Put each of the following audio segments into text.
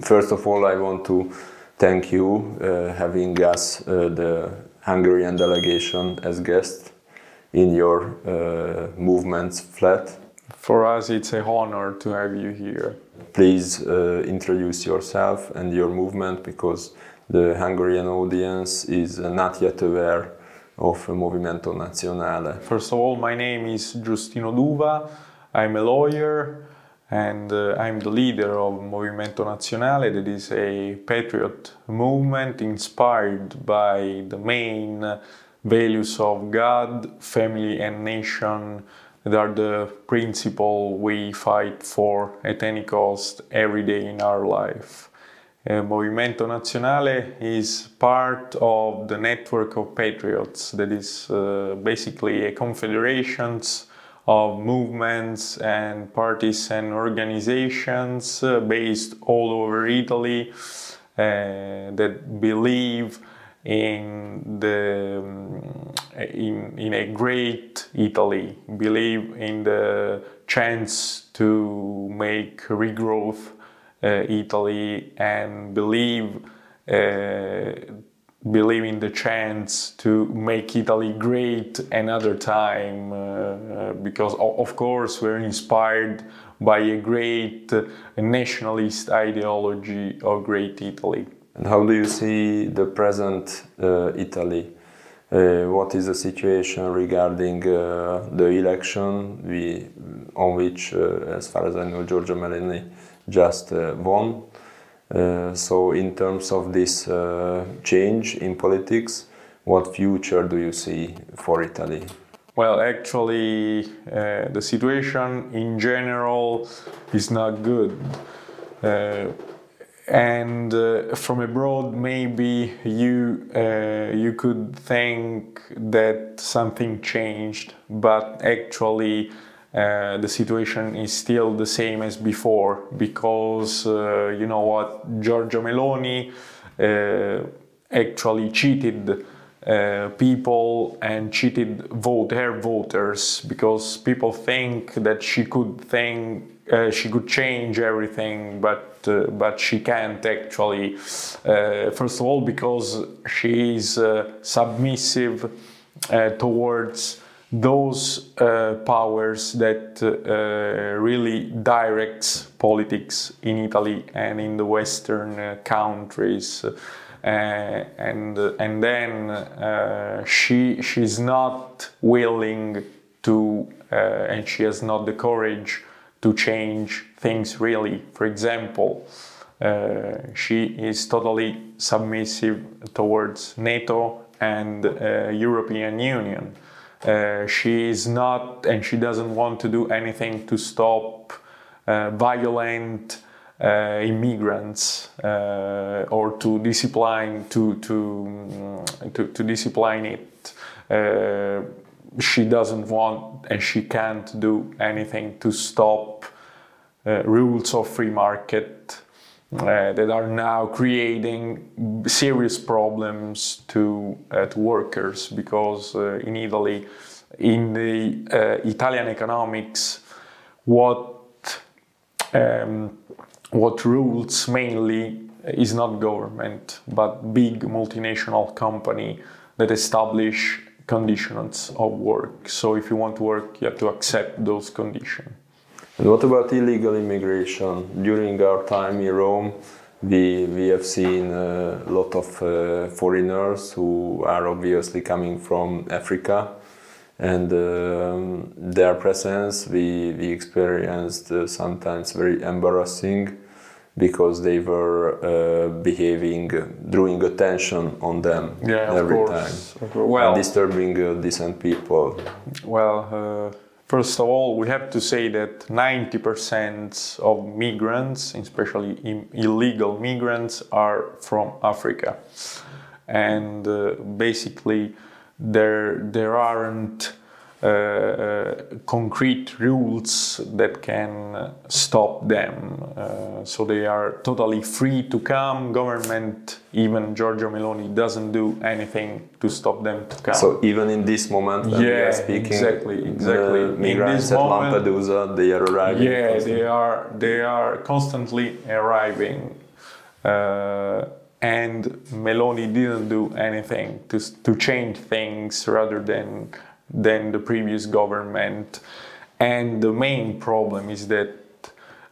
first of all, I want to thank you uh, having us, uh, the Hungarian delegation, as guest in your uh, movement's flat. For us, it's a honor to have you here. Please uh, introduce yourself and your movement because the Hungarian audience is not yet aware of Movimento Nazionale. First of all, my name is Giustino D'Uva. I'm a lawyer and uh, I'm the leader of Movimento Nazionale, that is a patriot movement inspired by the main values of God, family, and nation that are the principle we fight for at any cost every day in our life. Uh, Movimento Nazionale is part of the network of patriots that is uh, basically a confederation of movements and parties and organizations uh, based all over Italy uh, that believe in the um, in, in a great Italy, believe in the chance to make regrowth uh, Italy and believe uh, believe in the chance to make Italy great another time uh, uh because of course we're inspired by a great nationalist ideology of great Italy. And how do you see the present uh, Italy? Uh, what is the situation regarding uh, the election we, on which, uh, as far as I know, Giorgia Meloni just uh, won? Uh, so, in terms of this change in politics, what future do you see for Italy? Well, actually, the situation in general is not good and uh, from abroad maybe you uh, you could think that something changed but actually uh, the situation is still the same as before because uh, you know what Giorgia Meloni uh, actually cheated uh, people and cheated vote her voters because people think that she could think uh, she could change everything, but but she can't actually. First of all, because she is submissive towards those uh, powers that really directs politics in Italy and in the Western countries. and and then she she's not willing to and she has not the courage to change things really. For example, uh, she is totally submissive towards NATO and uh, European Union. Uh, she is not, and she doesn't want to do anything to stop uh, violent uh, immigrants uh, or to discipline to to to, to discipline it. She doesn't want and she can't do anything to stop uh, rules of free market uh, that are now creating serious problems to, uh, to workers because uh, in Italy, in the uh, Italian economics, what um, what rules mainly is not government but big multinational company that establish conditions of work. So if you want to work, you have to accept those conditions. And what about illegal immigration? During our time in Rome, we, we have seen a lot of uh, foreigners who are obviously coming from Africa and um, their presence we, we experienced uh, sometimes very embarrassing because they were uh, behaving, drawing attention on them yeah, every time, well, disturbing uh, decent people. Well, uh, first of all, we have to say that 90% of migrants, especially illegal migrants, are from Africa, and uh, basically there there aren't concrete rules that can stop them. Uh, so they are totally free to come. Government, even Giorgia Meloni, doesn't do anything to stop them to come. So even in this moment, yeah, we are speaking, exactly, exactly. Migrants at Lampedusa, they are arriving. Yeah, they are. They are constantly arriving. Uh, and Meloni didn't do anything to, to change things rather than, than the previous government. And the main problem is that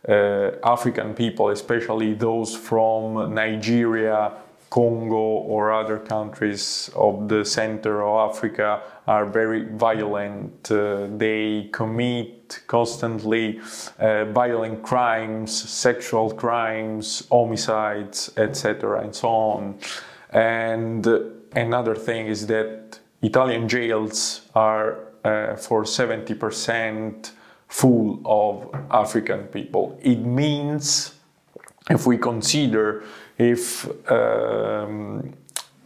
uh, African people, especially those from Nigeria, Congo, or other countries of the center of Africa, are very violent. Uh, they commit constantly uh, violent crimes, sexual crimes, homicides, etc., and so on. And another thing is that Italian jails are uh, for 70% full of African people. It means, if we consider if um,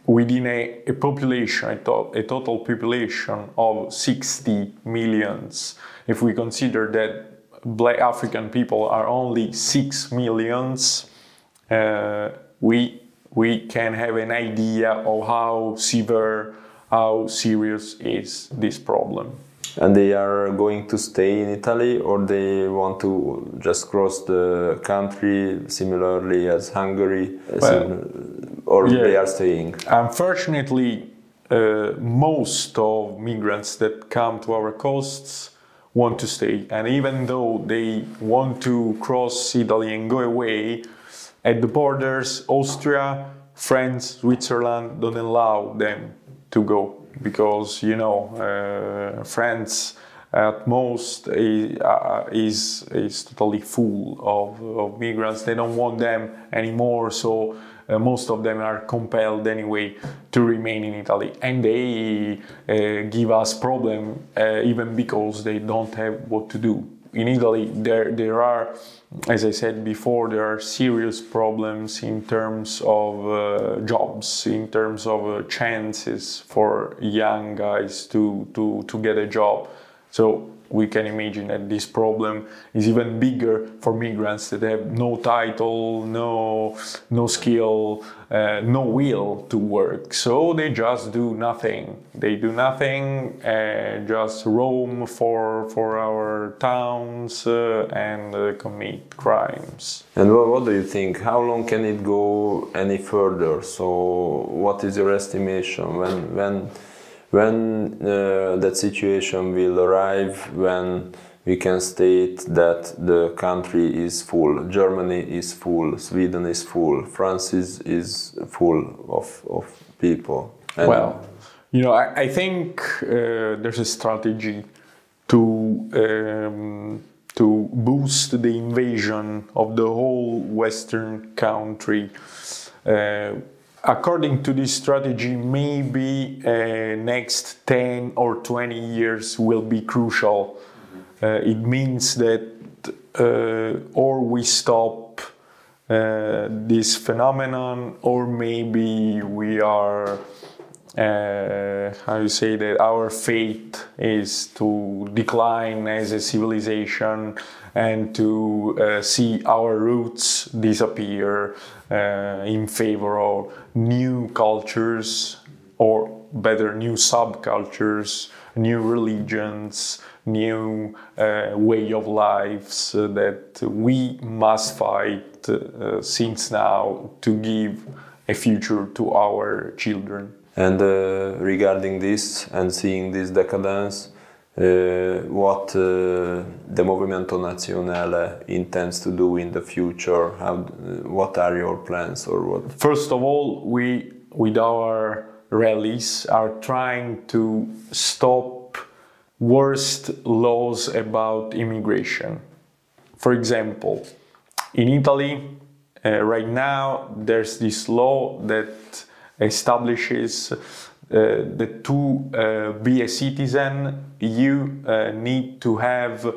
within a, a population, a, to, a, total population of 60 millions, if we consider that black African people are only 6 millions, uh, we, we can have an idea of how severe, how serious is this problem. And they are going to stay in Italy or they want to just cross the country similarly as Hungary well, or yeah. they are staying? Unfortunately, uh, most of migrants that come to our coasts want to stay. And even though they want to cross Italy and go away, at the borders, Austria, France, Switzerland don't allow them to go because you know uh, France at most is, uh, is, is totally full of, of migrants. They don't want them anymore, so uh, most of them are compelled anyway to remain in Italy, and they uh, give us problem uh, even because they don't have what to do in Italy, there there are, as I said before, there are serious problems in terms of uh, jobs, in terms of uh, chances for young guys to to to get a job. So we can imagine that this problem is even bigger for migrants that have no title, no, no skill, uh, no will to work. So they just do nothing. They do nothing, uh, just roam for, for our towns uh, and uh, commit crimes. And what, what do you think? How long can it go any further? So what is your estimation when when when uh, that situation will arrive, when we can state that the country is full, Germany is full, Sweden is full, France is, is full of, of people. And well, you know, I, I think uh, there's a strategy to um, to boost the invasion of the whole Western country. Uh, according to this strategy, maybe uh, next 10 or 20 years will be crucial. Uh, it means that uh, or we stop uh, this phenomenon, or maybe we are, uh, how you say that, our fate is to decline as a civilization and to uh, see our roots disappear uh, in favor of new cultures or better new subcultures new religions new uh, way of lives that we must fight uh, since now to give a future to our children. And uh, regarding this and seeing this decadence what uh, the Movimento Nazionale intends to do in the future? How, uh, what are your plans or what? First of all, we, with our rallies, are trying to stop worst laws about immigration. For example, in Italy, uh, right now, there's this law that establishes uh, that to uh, be a citizen, you uh, need to have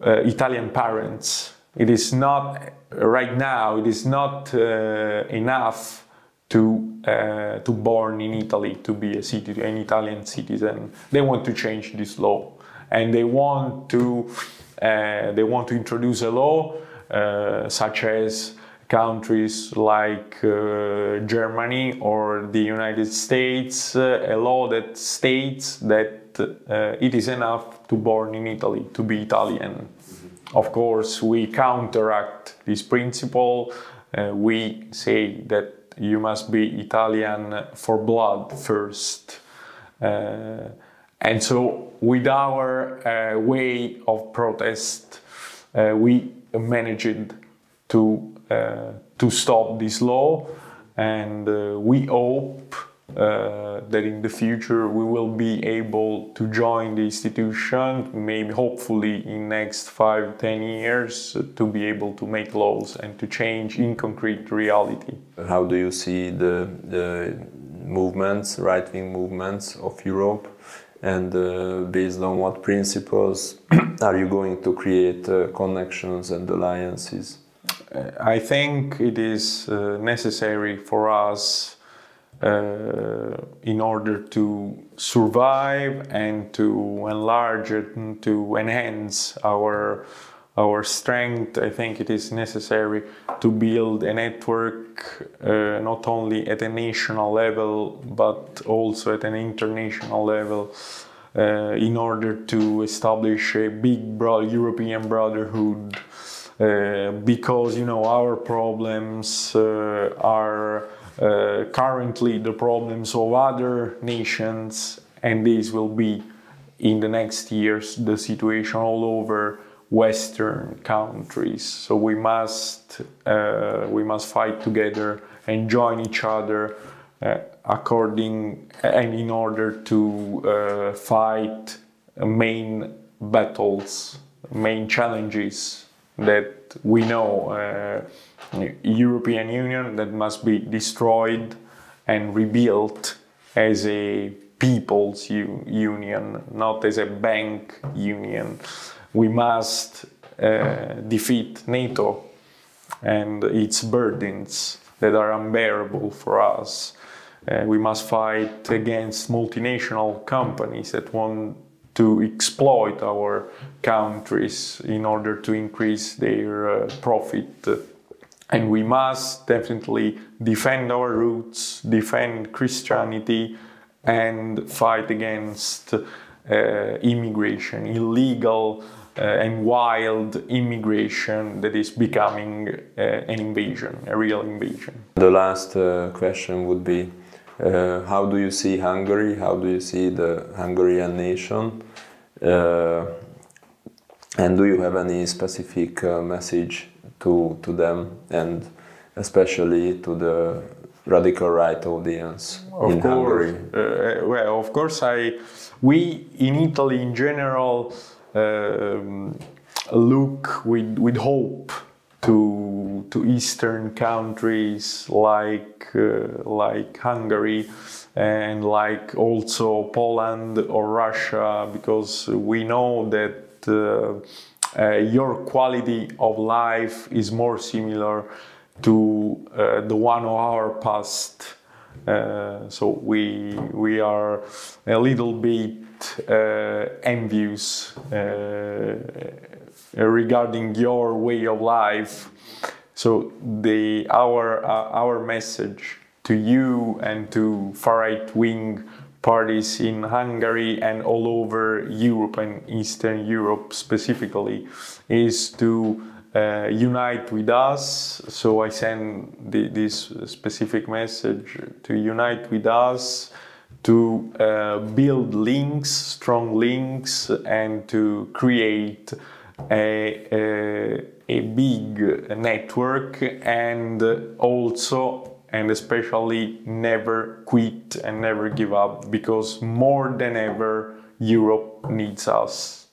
Italian parents. It is not, right now, it is not enough to uh, to born in Italy to be a citizen, an Italian citizen. They want to change this law, and they want to uh, they want to introduce a law uh, such as countries like uh, Germany or the United States uh, a law that states that uh, it is enough to born in Italy to be Italian. Mm-hmm. Of course, we counteract this principle. uh, we say that you must be Italian for blood first. Uh, and so, with our uh, way of protest, we managed to to stop this law, and uh, we hope uh, that in the future we will be able to join the institution, maybe hopefully in next five, ten years, to be able to make laws and to change in concrete reality. How do you see the, the movements, right-wing movements of Europe? And uh, based on what principles are you going to create uh, connections and alliances? Uh, I think it is uh, necessary for us uh, in order to survive and to enlarge it and to enhance our our strength. I think it is necessary to build a network uh, not only at a national level but also at an international level. Uh, in order to establish a big bro- European brotherhood, because you know our problems uh, are uh, currently the problems of other nations, and this will be in the next years the situation all over Western countries. So we must uh, we must fight together and join each other uh, according and in order to uh, fight main battles, main challenges that we know uh, European Union that must be destroyed and rebuilt as a people's union, not as a bank union. We must uh, defeat NATO and its burdens that are unbearable for us. Uh, we must fight against multinational companies that want to exploit our countries in order to increase their uh, profit. And we must definitely defend our roots, defend Christianity, and fight against uh, immigration, illegal uh, and wild immigration that is becoming uh, an invasion, a real invasion. The last uh, question would be uh, how do you see Hungary? How do you see the Hungarian nation? Uh, and do you have any specific uh, message to, to them and especially to the radical right audience of in course, Hungary? Uh, well, of course, I we in Italy in general um, look with with hope to to Eastern countries like uh, like Hungary and like also Poland or Russia because we know that uh, uh, your quality of life is more similar to uh, the one of our past. Uh, so we we are a little bit uh, envious regarding your way of life. So the our our message to you and to far right wing parties in Hungary and all over Europe and Eastern Europe specifically is to uh, unite with us. So I send the, this specific message to unite with us, to uh, build links, strong links, and to create a, a, a big network and also and especially never quit and never give up because more than ever Europe needs us.